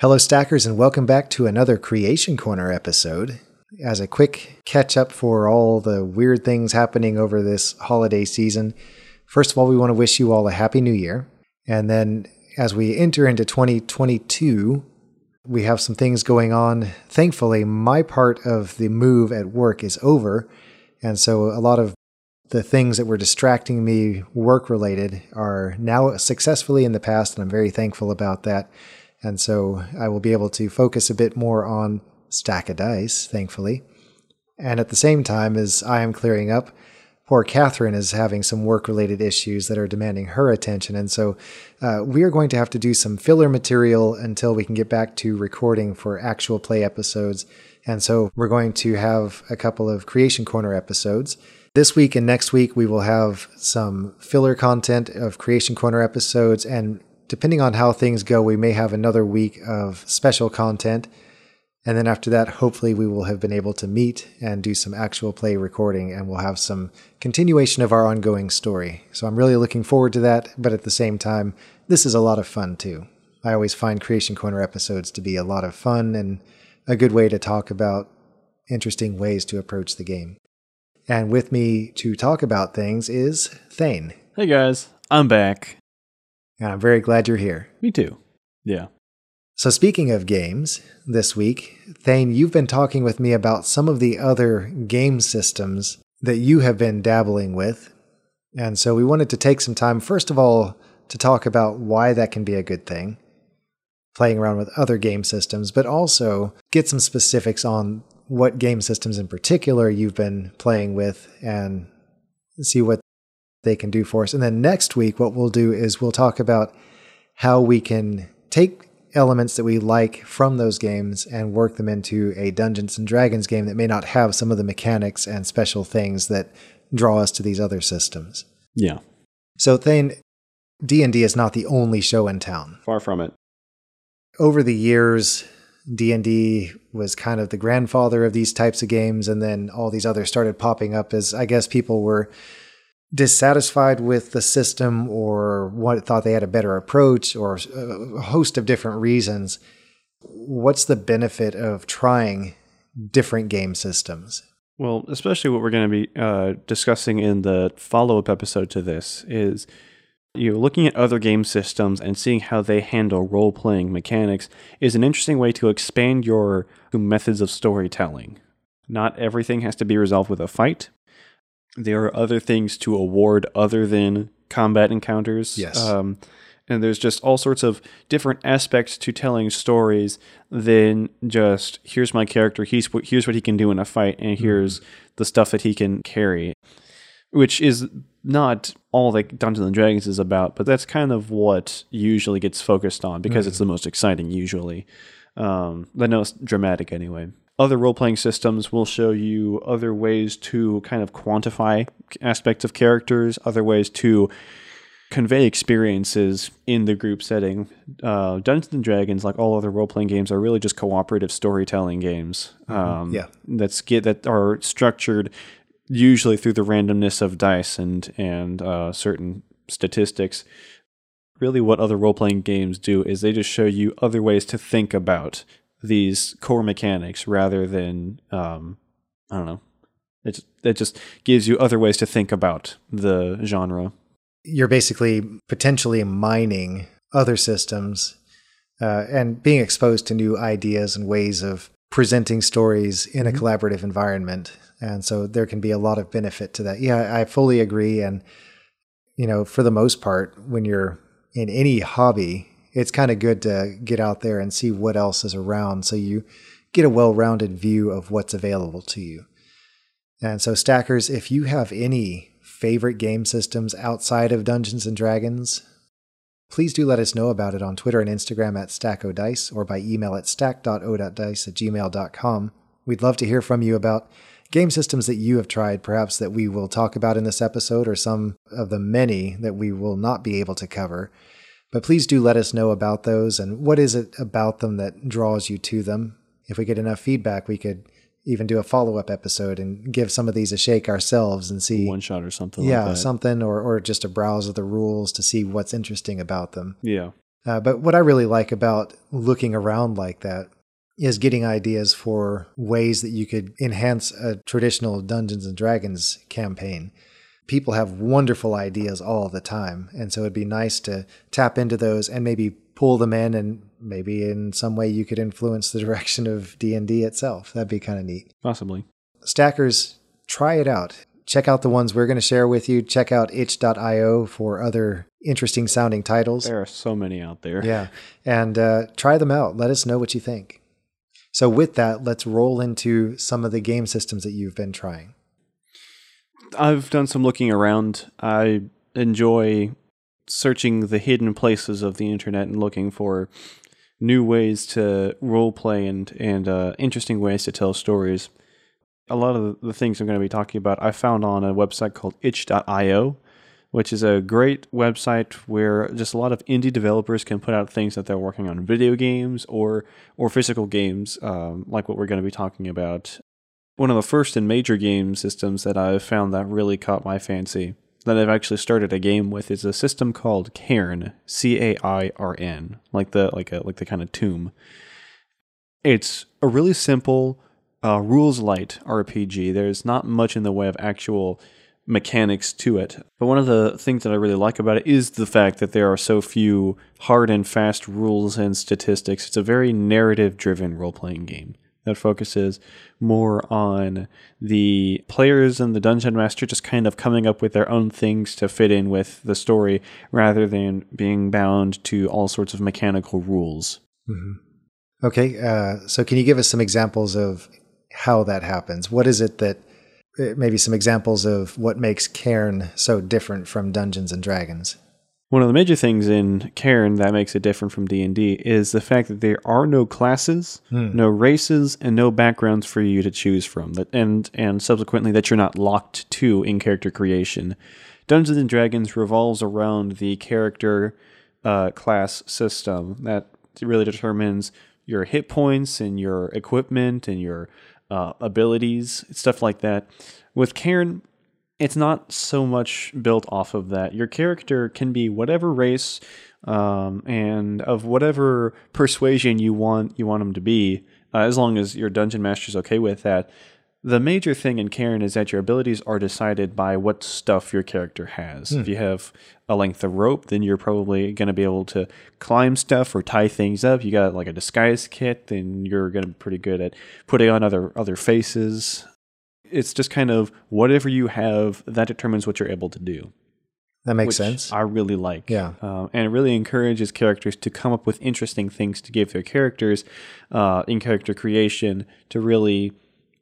Hello, Stackers, and welcome back to another Creation Corner episode. As a quick catch up for all the weird things happening over this holiday season, first of all, we want to wish you all a Happy New Year. And then as we enter into 2022, we have some things going on. Thankfully, my part of the move at work is over. And so a lot of the things that were distracting me work related are now successfully in the past, and I'm very thankful about that. And so I will be able to focus a bit more on stack of dice, thankfully. And at the same time, as I am clearing up, poor Catherine is having some work related issues that are demanding her attention. And so uh, we are going to have to do some filler material until we can get back to recording for actual play episodes. And so we're going to have a couple of Creation Corner episodes. This week and next week, we will have some filler content of Creation Corner episodes and depending on how things go, we may have another week of special content. And then after that, hopefully, we will have been able to meet and do some actual play recording, and we'll have some continuation of our ongoing story. So I'm really looking forward to that. But at the same time, this is a lot of fun too. I always find Creation Corner episodes to be a lot of fun and a good way to talk about interesting ways to approach the game. And with me to talk about things is Thane. Hey guys, I'm back. I'm very glad you're here. Me too. Yeah. So, speaking of games, this week, Thane, you've been talking with me about some of the other game systems that you have been dabbling with. And so, we wanted to take some time, first of all, to talk about why that can be a good thing, playing around with other game systems, but also get some specifics on what game systems in particular you've been playing with and see what they can do for us. And then next week, what we'll do is we'll talk about how we can take elements that we like from those games and work them into a Dungeons and Dragons game that may not have some of the mechanics and special things that draw us to these other systems. Yeah. So Thane, D&D is not the only show in town. Far from it. Over the years, D&D was kind of the grandfather of these types of games and then all these others started popping up as I guess people were dissatisfied with the system or what thought they had a better approach or a host of different reasons what's the benefit of trying different game systems? Well especially what we're going to be uh, discussing in the follow-up episode to this is you know, looking at other game systems and seeing how they handle role-playing mechanics is an interesting way to expand your methods of storytelling. Not everything has to be resolved with a fight there are other things to award other than combat encounters. Yes. Um, and there's just all sorts of different aspects to telling stories than just here's my character, he's here's what he can do in a fight, and mm-hmm. here's mm-hmm. the stuff that he can carry, which is not all that Dungeons and Dragons is about, but that's kind of what usually gets focused on because mm-hmm. it's the most exciting usually. Um, I know it's dramatic anyway other role playing systems will show you other ways to kind of quantify aspects of characters, other ways to convey experiences in the group setting. Uh, Dungeons and Dragons, like all other role playing games, are really just cooperative storytelling games. Mm-hmm. Um, yeah, that's get that are structured usually through the randomness of dice and and uh, certain statistics. Really, what other role playing games do is they just show you other ways to think about these core mechanics rather than um, I don't know. It it just gives you other ways to think about the genre. You're basically potentially mining other systems uh, and being exposed to new ideas and ways of presenting stories in a mm-hmm. collaborative environment. And so there can be a lot of benefit to that. Yeah, I fully agree. And, you know, for the most part, when you're in any hobby, it's kind of good to get out there and see what else is around so you get a well rounded view of what's available to you. And so, Stackers, if you have any favorite game systems outside of Dungeons and Dragons, please do let us know about it on Twitter and Instagram at StackODice or by email at stack.o.dice at gmail.com. We'd love to hear from you about game systems that you have tried, perhaps that we will talk about in this episode, or some of the many that we will not be able to cover. But please do let us know about those and what is it about them that draws you to them. If we get enough feedback, we could even do a follow up episode and give some of these a shake ourselves and see one shot or something. Yeah, like something or or just a browse of the rules to see what's interesting about them. Yeah. Uh, but what I really like about looking around like that is getting ideas for ways that you could enhance a traditional Dungeons and Dragons campaign. People have wonderful ideas all the time, and so it'd be nice to tap into those and maybe pull them in and maybe in some way you could influence the direction of D&D itself. That'd be kind of neat. Possibly. Stackers, try it out. Check out the ones we're going to share with you. Check out itch.io for other interesting sounding titles. There are so many out there. Yeah. And uh, try them out. Let us know what you think. So, with that, let's roll into some of the game systems that you've been trying. I've done some looking around. I enjoy searching the hidden places of the internet and looking for new ways to role play and and uh, interesting ways to tell stories. A lot of the things I'm going to be talking about I found on a website called itch.io, which is a great website where just a lot of indie developers can put out things that they're working on video games or or physical games, um, like what we're going to be talking about. One of the first and major game systems that I've found that really caught my fancy that I've actually started a game with is a system called Cairn, C A I R N, like the like a like the kind of tomb. It's a really simple uh, rules light RPG. There's not much in the way of actual mechanics to it. But one of the things that I really like about it is the fact that there are so few hard and fast rules and statistics. It's a very narrative driven role playing game that focuses more on the players and the dungeon master just kind of coming up with their own things to fit in with the story rather than being bound to all sorts of mechanical rules. Mm-hmm. Okay, uh, so can you give us some examples of how that happens? What is it that uh, maybe some examples of what makes Cairn so different from Dungeons and Dragons? One of the major things in Cairn that makes it different from D&D is the fact that there are no classes, hmm. no races, and no backgrounds for you to choose from. That and and subsequently that you're not locked to in character creation. Dungeons and Dragons revolves around the character uh, class system that really determines your hit points and your equipment and your uh, abilities, stuff like that. With Cairn, it's not so much built off of that. Your character can be whatever race um, and of whatever persuasion you want you want them to be, uh, as long as your dungeon master is okay with that. The major thing in Cairn is that your abilities are decided by what stuff your character has. Hmm. If you have a length of rope, then you're probably going to be able to climb stuff or tie things up. You got like a disguise kit, then you're going to be pretty good at putting on other other faces it's just kind of whatever you have that determines what you're able to do. That makes sense. I really like. Yeah. Uh, and it really encourages characters to come up with interesting things to give their characters uh, in character creation to really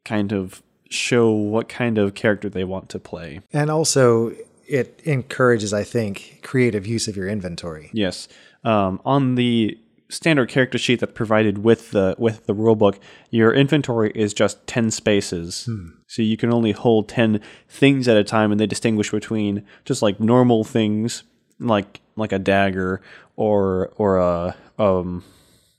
kind of show what kind of character they want to play. And also, it encourages, I think, creative use of your inventory. Yes. Um, on the standard character sheet that's provided with the with the rulebook, your inventory is just ten spaces. Hmm. So you can only hold ten things at a time, and they distinguish between just like normal things, like like a dagger or or a um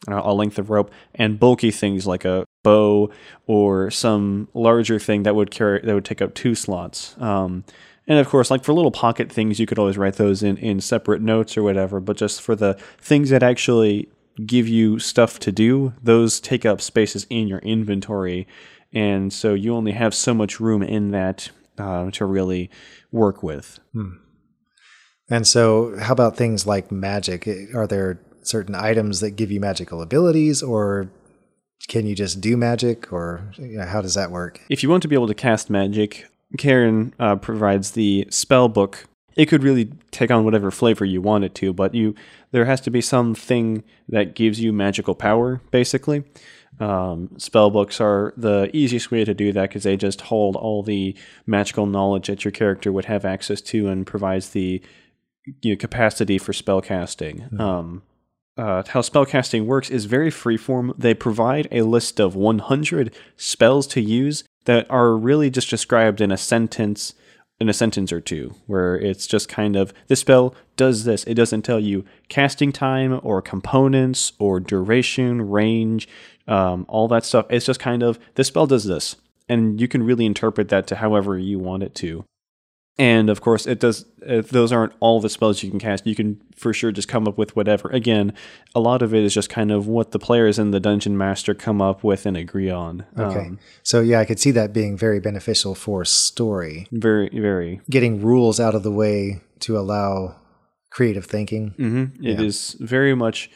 a length of rope, and bulky things like a bow or some larger thing that would carry that would take up two slots. Um, and of course, like for little pocket things, you could always write those in, in separate notes or whatever. But just for the things that actually give you stuff to do, those take up spaces in your inventory. And so you only have so much room in that uh, to really work with. Hmm. And so, how about things like magic? Are there certain items that give you magical abilities, or can you just do magic, or you know, how does that work? If you want to be able to cast magic, Cairn uh, provides the spell book it could really take on whatever flavor you want it to, but you there has to be something that gives you magical power, basically. Um, spell books are the easiest way to do that because they just hold all the magical knowledge that your character would have access to and provides the you know, capacity for spell casting. Mm-hmm. Um, uh, how spellcasting works is very freeform. They provide a list of 100 spells to use that are really just described in a sentence in a sentence or two, where it's just kind of this spell does this. It doesn't tell you casting time or components or duration, range, um, all that stuff. It's just kind of this spell does this, and you can really interpret that to however you want it to. And of course, it does. Those aren't all the spells you can cast. You can for sure just come up with whatever. Again, a lot of it is just kind of what the players and the dungeon master come up with and agree on. Okay. Um, so yeah, I could see that being very beneficial for story. very, very. Getting rules out of the way to allow creative thinking. hmm It is very much.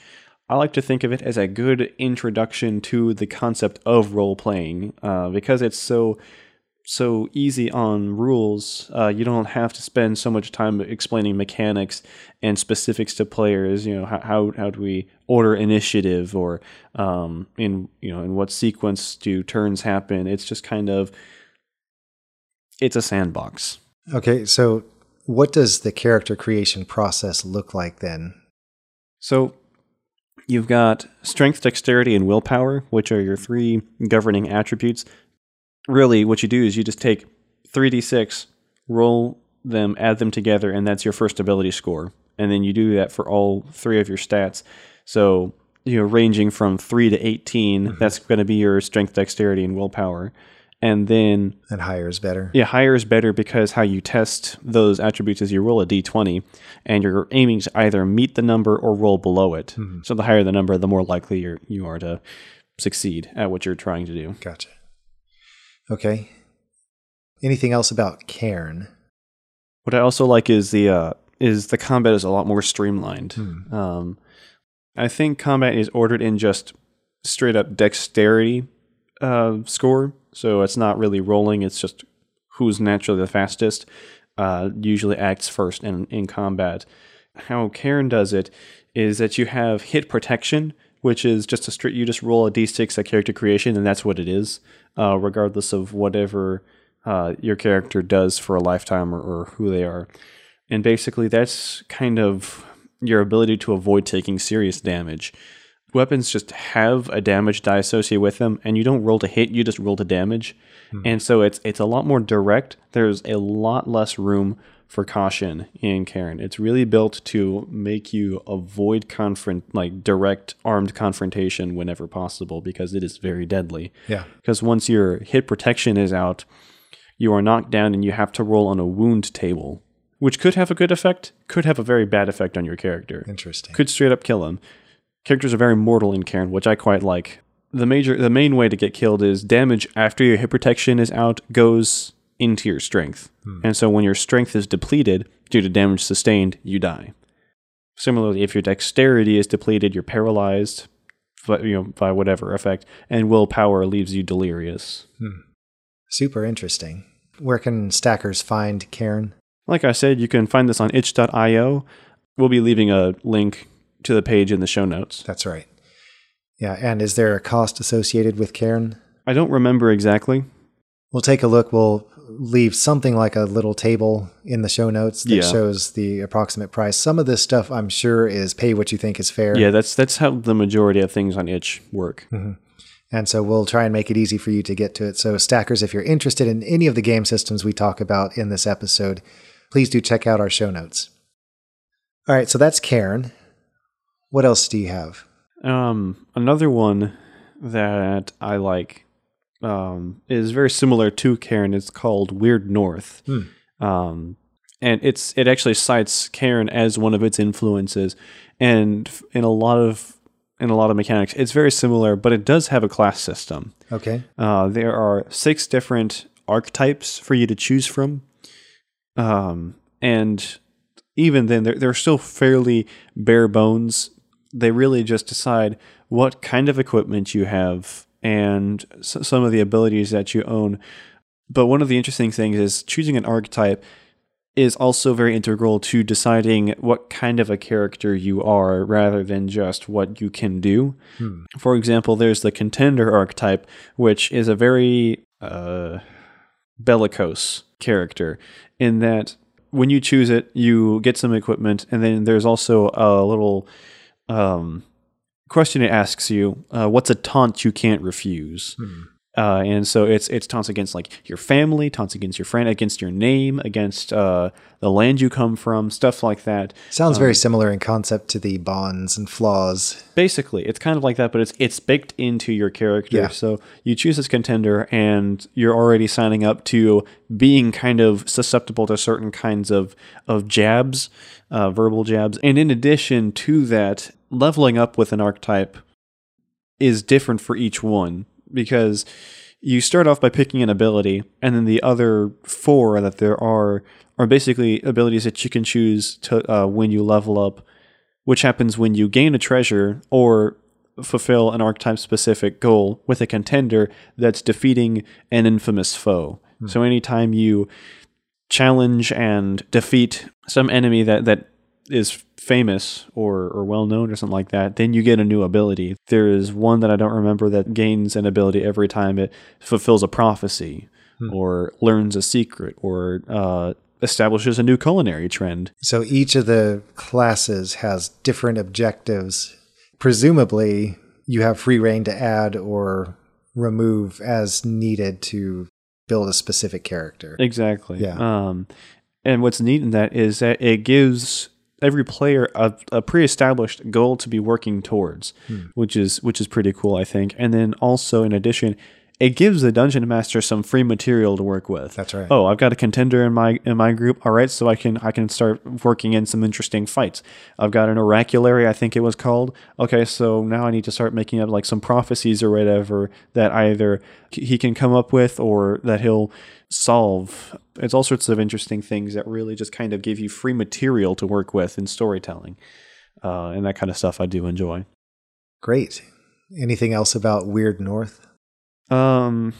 I like to think of it as a good introduction to the concept of role playing uh, because it's so so easy on rules. Uh, you don't have to spend so much time explaining mechanics and specifics to players. You know how how, how do we order initiative or um, in you know in what sequence do turns happen? It's just kind of it's a sandbox. Okay, so what does the character creation process look like then? So you've got strength, dexterity, and willpower, which are your three governing attributes. Really, what you do is you just take 3d6, roll them, add them together, and that's your first ability score. And then you do that for all three of your stats. So, you know, ranging from 3 to 18, mm-hmm. that's going to be your strength, dexterity, and willpower. And then And higher is better. yeah, higher is better because how you test those attributes is you roll a d20 and you're aiming to either meet the number or roll below it. Mm-hmm. So the higher the number, the more likely you're, you are to succeed at what you're trying to do. Gotcha. Okay. Anything else about Cairn? What I also like is the uh, is the combat is a lot more streamlined. Um, I think combat is ordered in just straight up dexterity uh, score, so it's not really rolling. It's just who's naturally the fastest. Uh, usually acts first in in combat. How Cairn does it is that you have hit protection, which is just a straight. You just roll a d6 at character creation, and that's what it is, uh, regardless of whatever uh, your character does for a lifetime or, or who they are. And basically, that's kind of your ability to avoid taking serious damage. Weapons just have a damage die associated with them, and you don't roll to hit; you just roll to damage. And so it's it's a lot more direct. There's a lot less room for caution in Cairn. It's really built to make you avoid confront like direct armed confrontation whenever possible because it is very deadly Yeah. because once your hit protection is out, you are knocked down and you have to roll on a wound table, which could have a good effect, could have a very bad effect on your character, Interesting. could straight up kill him. Characters are very mortal in Cairn, which I quite like. The major, the main way to get killed is damage after your hit protection is out goes into your strength, hmm. and so when your strength is depleted due to damage sustained, you die. Similarly, if your dexterity is depleted, you're paralyzed, by, you know, by whatever effect, and willpower leaves you delirious. Hmm. Super interesting. Where can stackers find Cairn? Like I said, you can find this on itch.io. We'll be leaving a link to the page in the show notes. That's right. Yeah, and is there a cost associated with Cairn? I don't remember exactly. We'll take a look. We'll leave something like a little table in the show notes that Yeah. shows the approximate price. Some of this stuff I'm sure is pay what you think is fair. Yeah, that's that's how the majority of things on itch work. And so we'll try and make it easy for you to get to it. So, stackers, if you're interested in any of the game systems we talk about in this episode, please do check out our show notes. All right, so that's Cairn. What else do you have? Um, another one that I like um, is very similar to Cairn. It's called Weird North, um, and it's it actually cites Cairn as one of its influences, and in a lot of in a lot of mechanics, it's very similar, but it does have a class system. Okay. Uh, there are six different archetypes for you to choose from. Um, and even then, they're, they're still fairly bare bones. They really just decide what kind of equipment you have and s- some of the abilities that you own. But one of the interesting things is choosing an archetype is also very integral to deciding what kind of a character you are rather than just what you can do. For example, there's the contender archetype, which is a very uh, bellicose character in that when you choose it, you get some equipment, and then there's also a little um, question it asks you uh, what's a taunt you can't refuse? Uh, and so it's it's taunts against like your family, taunts against your friend, against your name, against uh, the land you come from, stuff like that. Sounds very similar in concept to the bonds and flaws. Basically, it's kind of like that, but it's it's baked into your character. Yeah. So you choose this contender, and you're already signing up to being kind of susceptible to certain kinds of of jabs, uh, verbal jabs, and in addition to that, leveling up with an archetype is different for each one because you start off by picking an ability, and then the other four that there are are basically abilities that you can choose to uh, when you level up, which happens when you gain a treasure or fulfill an archetype specific goal with a contender that's defeating an infamous foe. So anytime you challenge and defeat some enemy that that is famous or, or well known or something like that, then you get a new ability. There is one that I don't remember that gains an ability every time it fulfills a prophecy or learns a secret or uh, establishes a new culinary trend. So each of the classes has different objectives. Presumably, you have free reign to add or remove as needed to build a specific character. Exactly. Yeah. Um, and what's neat in that is that it gives every player a, a pre-established goal to be working towards, hmm. which is which is pretty cool, I think. And then also in addition, it gives the dungeon master some free material to work with. That's right. Oh, I've got a contender in my in my group. All right, so I can I can start working in some interesting fights. I've got an oraculary, I think it was called. Okay, so now I need to start making up like some prophecies or whatever that either he can come up with or that he'll solve. It's all sorts of interesting things that really just kind of give you free material to work with in storytelling, uh, and that kind of stuff I do enjoy. Great. Anything else about Weird North? Um,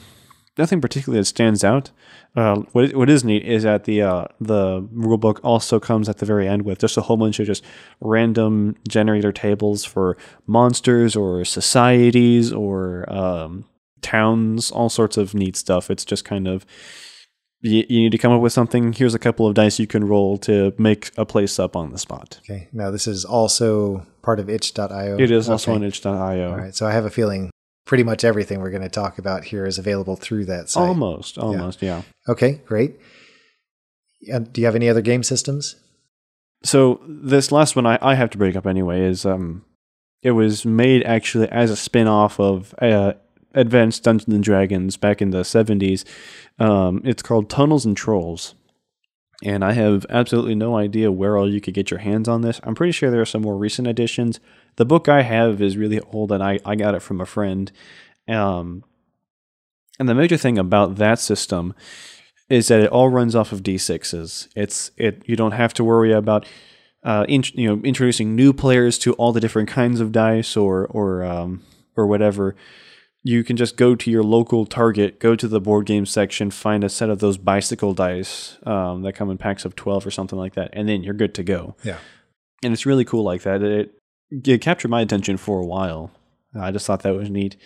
nothing particularly that stands out. Uh, what what is neat is that the uh, the rulebook also comes at the very end with just a whole bunch of just random generator tables for monsters or societies or um, towns, all sorts of neat stuff. It's just kind of you, you need to come up with something. Here's a couple of dice you can roll to make a place up on the spot. Okay. Now, this is also part of itch.io. It is also on itch.io. All right. So I have a feeling pretty much everything we're going to talk about here is available through that site. Almost, almost, yeah. Okay. Great. Uh, do you have any other game systems? So this last one I, I have to break up anyway is um it was made actually as a spin-off of uh, Advanced Dungeons and Dragons back in the 70s. Um, it's called Tunnels and Trolls. And I have absolutely no idea where all you could get your hands on this. I'm pretty sure there are some more recent editions. The book I have is really old and I, I got it from a friend. Um, and the major thing about that system is that it all runs off of d6s. It's it you don't have to worry about uh, in, you know introducing new players to all the different kinds of dice or or um, or whatever. You can just go to your local Target, go to the board game section, find a set of those bicycle dice um, that come in packs of twelve or something like that, and then you're good to go. Yeah. And it's really cool like that. It, it captured my attention for a while. I just thought that was neat.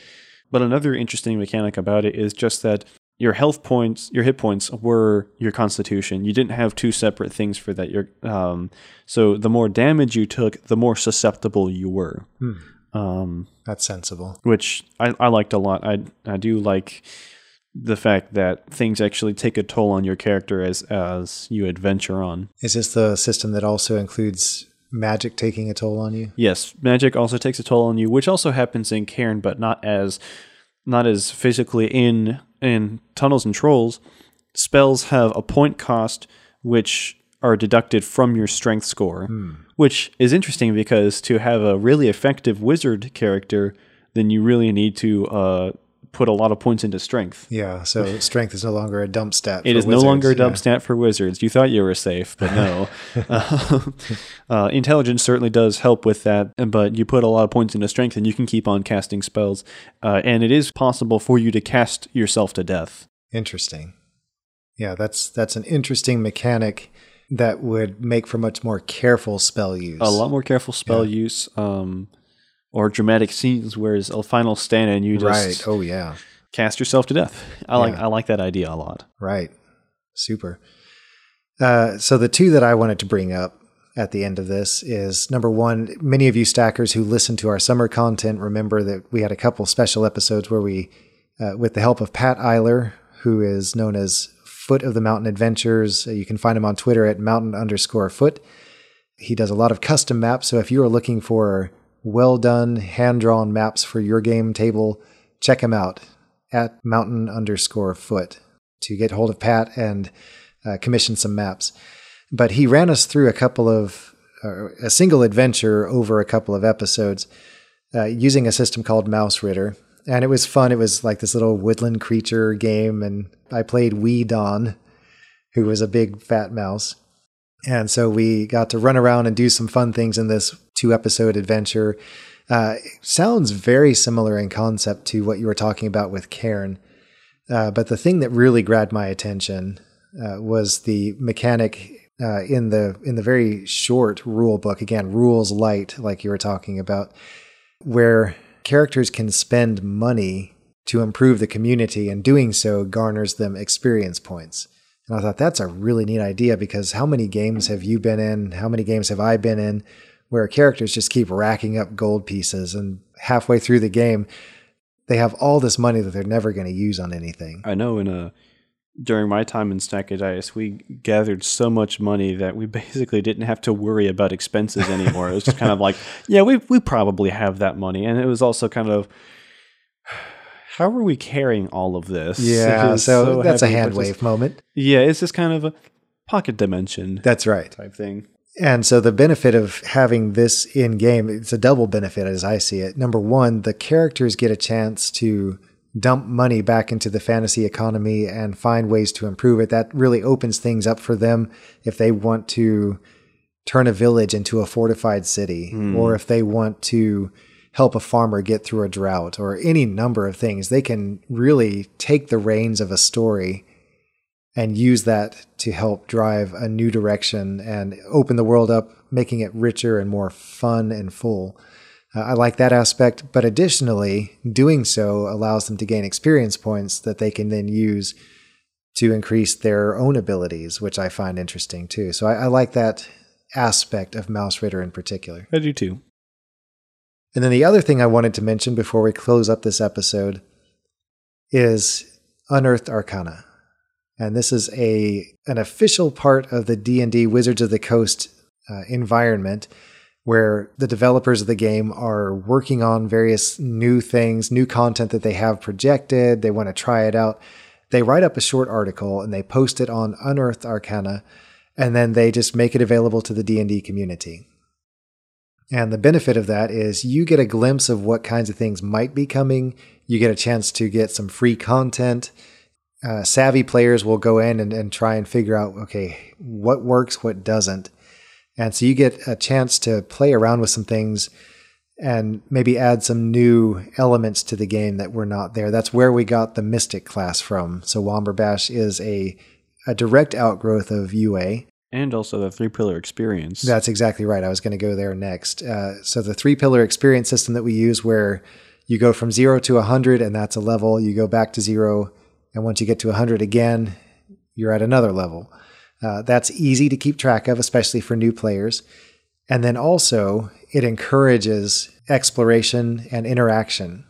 But another interesting mechanic about it is just that your health points, your hit points were your constitution. You didn't have two separate things for that. Your um, so the more damage you took, the more susceptible you were. Um, That's sensible. which I, I liked a lot. I I do like the fact that things actually take a toll on your character as as you adventure on. Is this the system that also includes magic taking a toll on you? Yes, magic also takes a toll on you, which also happens in Cairn, but not as not as physically in in tunnels and trolls. Spells have a point cost which are deducted from your strength score, which is interesting because to have a really effective wizard character, then you really need to uh, put a lot of points into strength. Yeah. So strength is no longer a dump stat. It for is no longer a dump Yeah. stat for wizards. You thought you were safe, but no. uh, uh, intelligence certainly does help with that, but you put a lot of points into strength and you can keep on casting spells. Uh, and it is possible for you to cast yourself to death. Interesting. Yeah, that's that's an interesting mechanic that would make for much more careful spell use. A lot more careful spell use, um, or dramatic scenes, whereas a final stand and you just Right. Oh yeah. cast yourself to death. I like I like that idea a lot. Right. Super. Uh, so the two that I wanted to bring up at the end of this is number one, many of you stackers who listen to our summer content remember that we had a couple special episodes where we uh, with the help of Pat Eiler, who is known as Foot of the Mountain Adventures. Uh, you can find him on Twitter at mountain underscore foot. He does a lot of custom maps. So if you are looking for well done, hand drawn maps for your game table, check him out at mountain underscore foot to get hold of Pat and uh, commission some maps. But he ran us through a couple of, uh, a single adventure over a couple of episodes uh, using a system called Mausritter. And it was fun. It was like this little woodland creature game. And I played Wee Don, who was a big fat mouse. And so we got to run around and do some fun things in this two episode adventure. Uh, sounds very similar in concept to what you were talking about with Cairn. Uh, but the thing that really grabbed my attention uh, was the mechanic uh, in the in the very short rule book. Again, rules light, like you were talking about, where characters can spend money to improve the community, and doing so garners them experience points. And I thought that's a really neat idea because how many games have you been in? How many games have I been in where characters just keep racking up gold pieces and halfway through the game, they have all this money that they're never going to use on anything. I know in a during my time in Snackaditis, we gathered so much money that we basically didn't have to worry about expenses anymore. it was just kind of like, yeah, we we probably have that money, and it was also kind of how are we carrying all of this? Yeah, so, so, that's a hand wave moment. Yeah, it's just kind of a pocket dimension. That's right. Type thing. And so the benefit of having this in game, it's a double benefit as I see it. Number one, the characters get a chance to dump money back into the fantasy economy and find ways to improve it. That really opens things up for them if they want to turn a village into a fortified city mm. or if they want to help a farmer get through a drought or any number of things. They can really take the reins of a story and use that to help drive a new direction and open the world up, making it richer and more fun and full. Uh, I like that aspect, but additionally, doing so allows them to gain experience points that they can then use to increase their own abilities, which I find interesting too. So I, I like that aspect of Mausritter in particular. I do too. And then the other thing I wanted to mention before we close up this episode is Unearthed Arcana. And this is a an official part of the D&D Wizards of the Coast uh, environment where the developers of the game are working on various new things, new content that they have projected, they want to try it out. They write up a short article and they post it on Unearthed Arcana and then they just make it available to the D&D community. And the benefit of that is you get a glimpse of what kinds of things might be coming. You get a chance to get some free content. Uh, savvy players will go in and, and try and figure out, okay, what works, what doesn't. And so you get a chance to play around with some things and maybe add some new elements to the game that were not there. That's where we got the Mystic class from. So Womberbash is a, a direct outgrowth of UA and also the three pillar experience. That's exactly right. I was going to go there next. Uh, so the three pillar experience system that we use, where you go from zero to 100, and that's a level. You go back to zero, and once you get to 100 again, you're at another level. Uh, that's easy to keep track of, especially for new players. And then also, it encourages exploration and interaction.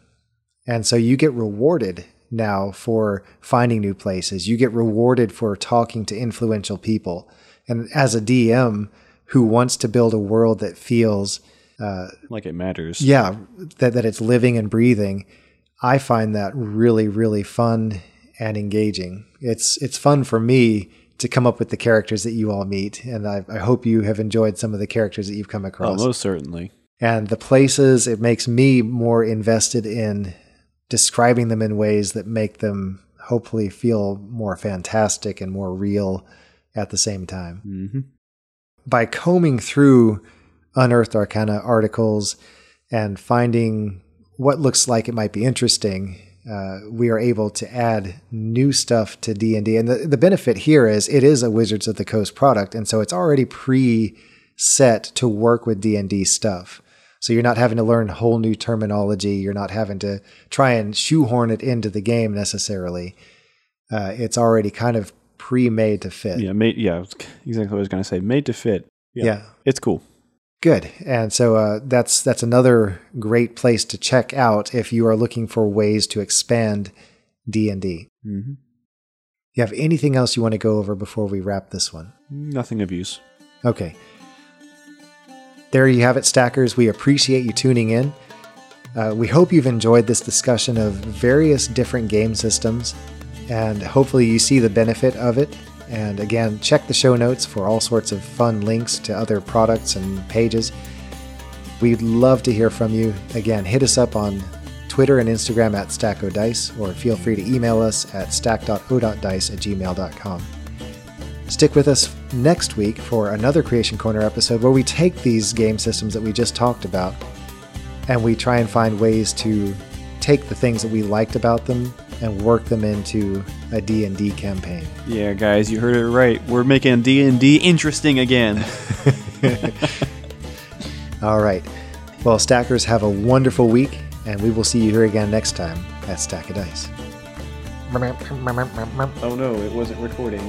And so you get rewarded now for finding new places. You get rewarded for talking to influential people. And as a DM who wants to build a world that feels uh, like it matters, yeah, that, that it's living and breathing, I find that really, really fun and engaging. It's it's fun for me to come up with the characters that you all meet, and I, I hope you have enjoyed some of the characters that you've come across. Oh, most certainly. And the places, it makes me more invested in describing them in ways that make them hopefully feel more fantastic and more real at the same time. Mm-hmm. By combing through unearthed arcana articles and finding what looks like it might be interesting, uh, we are able to add new stuff to D&D. And the, the benefit here is it is a Wizards of the Coast product, and so it's already pre-set to work with D&D stuff. So you're not having to learn whole new terminology. You're not having to try and shoehorn it into the game necessarily. Uh, it's already kind of pre-made to fit. Yeah, made. Yeah, exactly what I was going to say. Made to fit. Yeah, yeah. it's cool. Good, and so uh, that's that's another great place to check out if you are looking for ways to expand D&D. Mm-hmm. You have anything else you want to go over before we wrap this one? Nothing of use. Okay. There you have it, stackers. We appreciate you tuning in. Uh, we hope you've enjoyed this discussion of various different game systems, and hopefully you see the benefit of it. And again, check the show notes for all sorts of fun links to other products and pages. We'd love to hear from you. Again, hit us up on Twitter and Instagram at StackODice, or feel free to email us at stack.o.dice at gmail.com. Stick with us next week for another Creation Corner episode where we take these game systems that we just talked about and we try and find ways to take the things that we liked about them and work them into a D&D campaign. Yeah, guys, you heard it right. We're making D&D interesting again. All right. Well, stackers, have a wonderful week, and we will see you here again next time at Stack of Dice. oh no, it wasn't recording.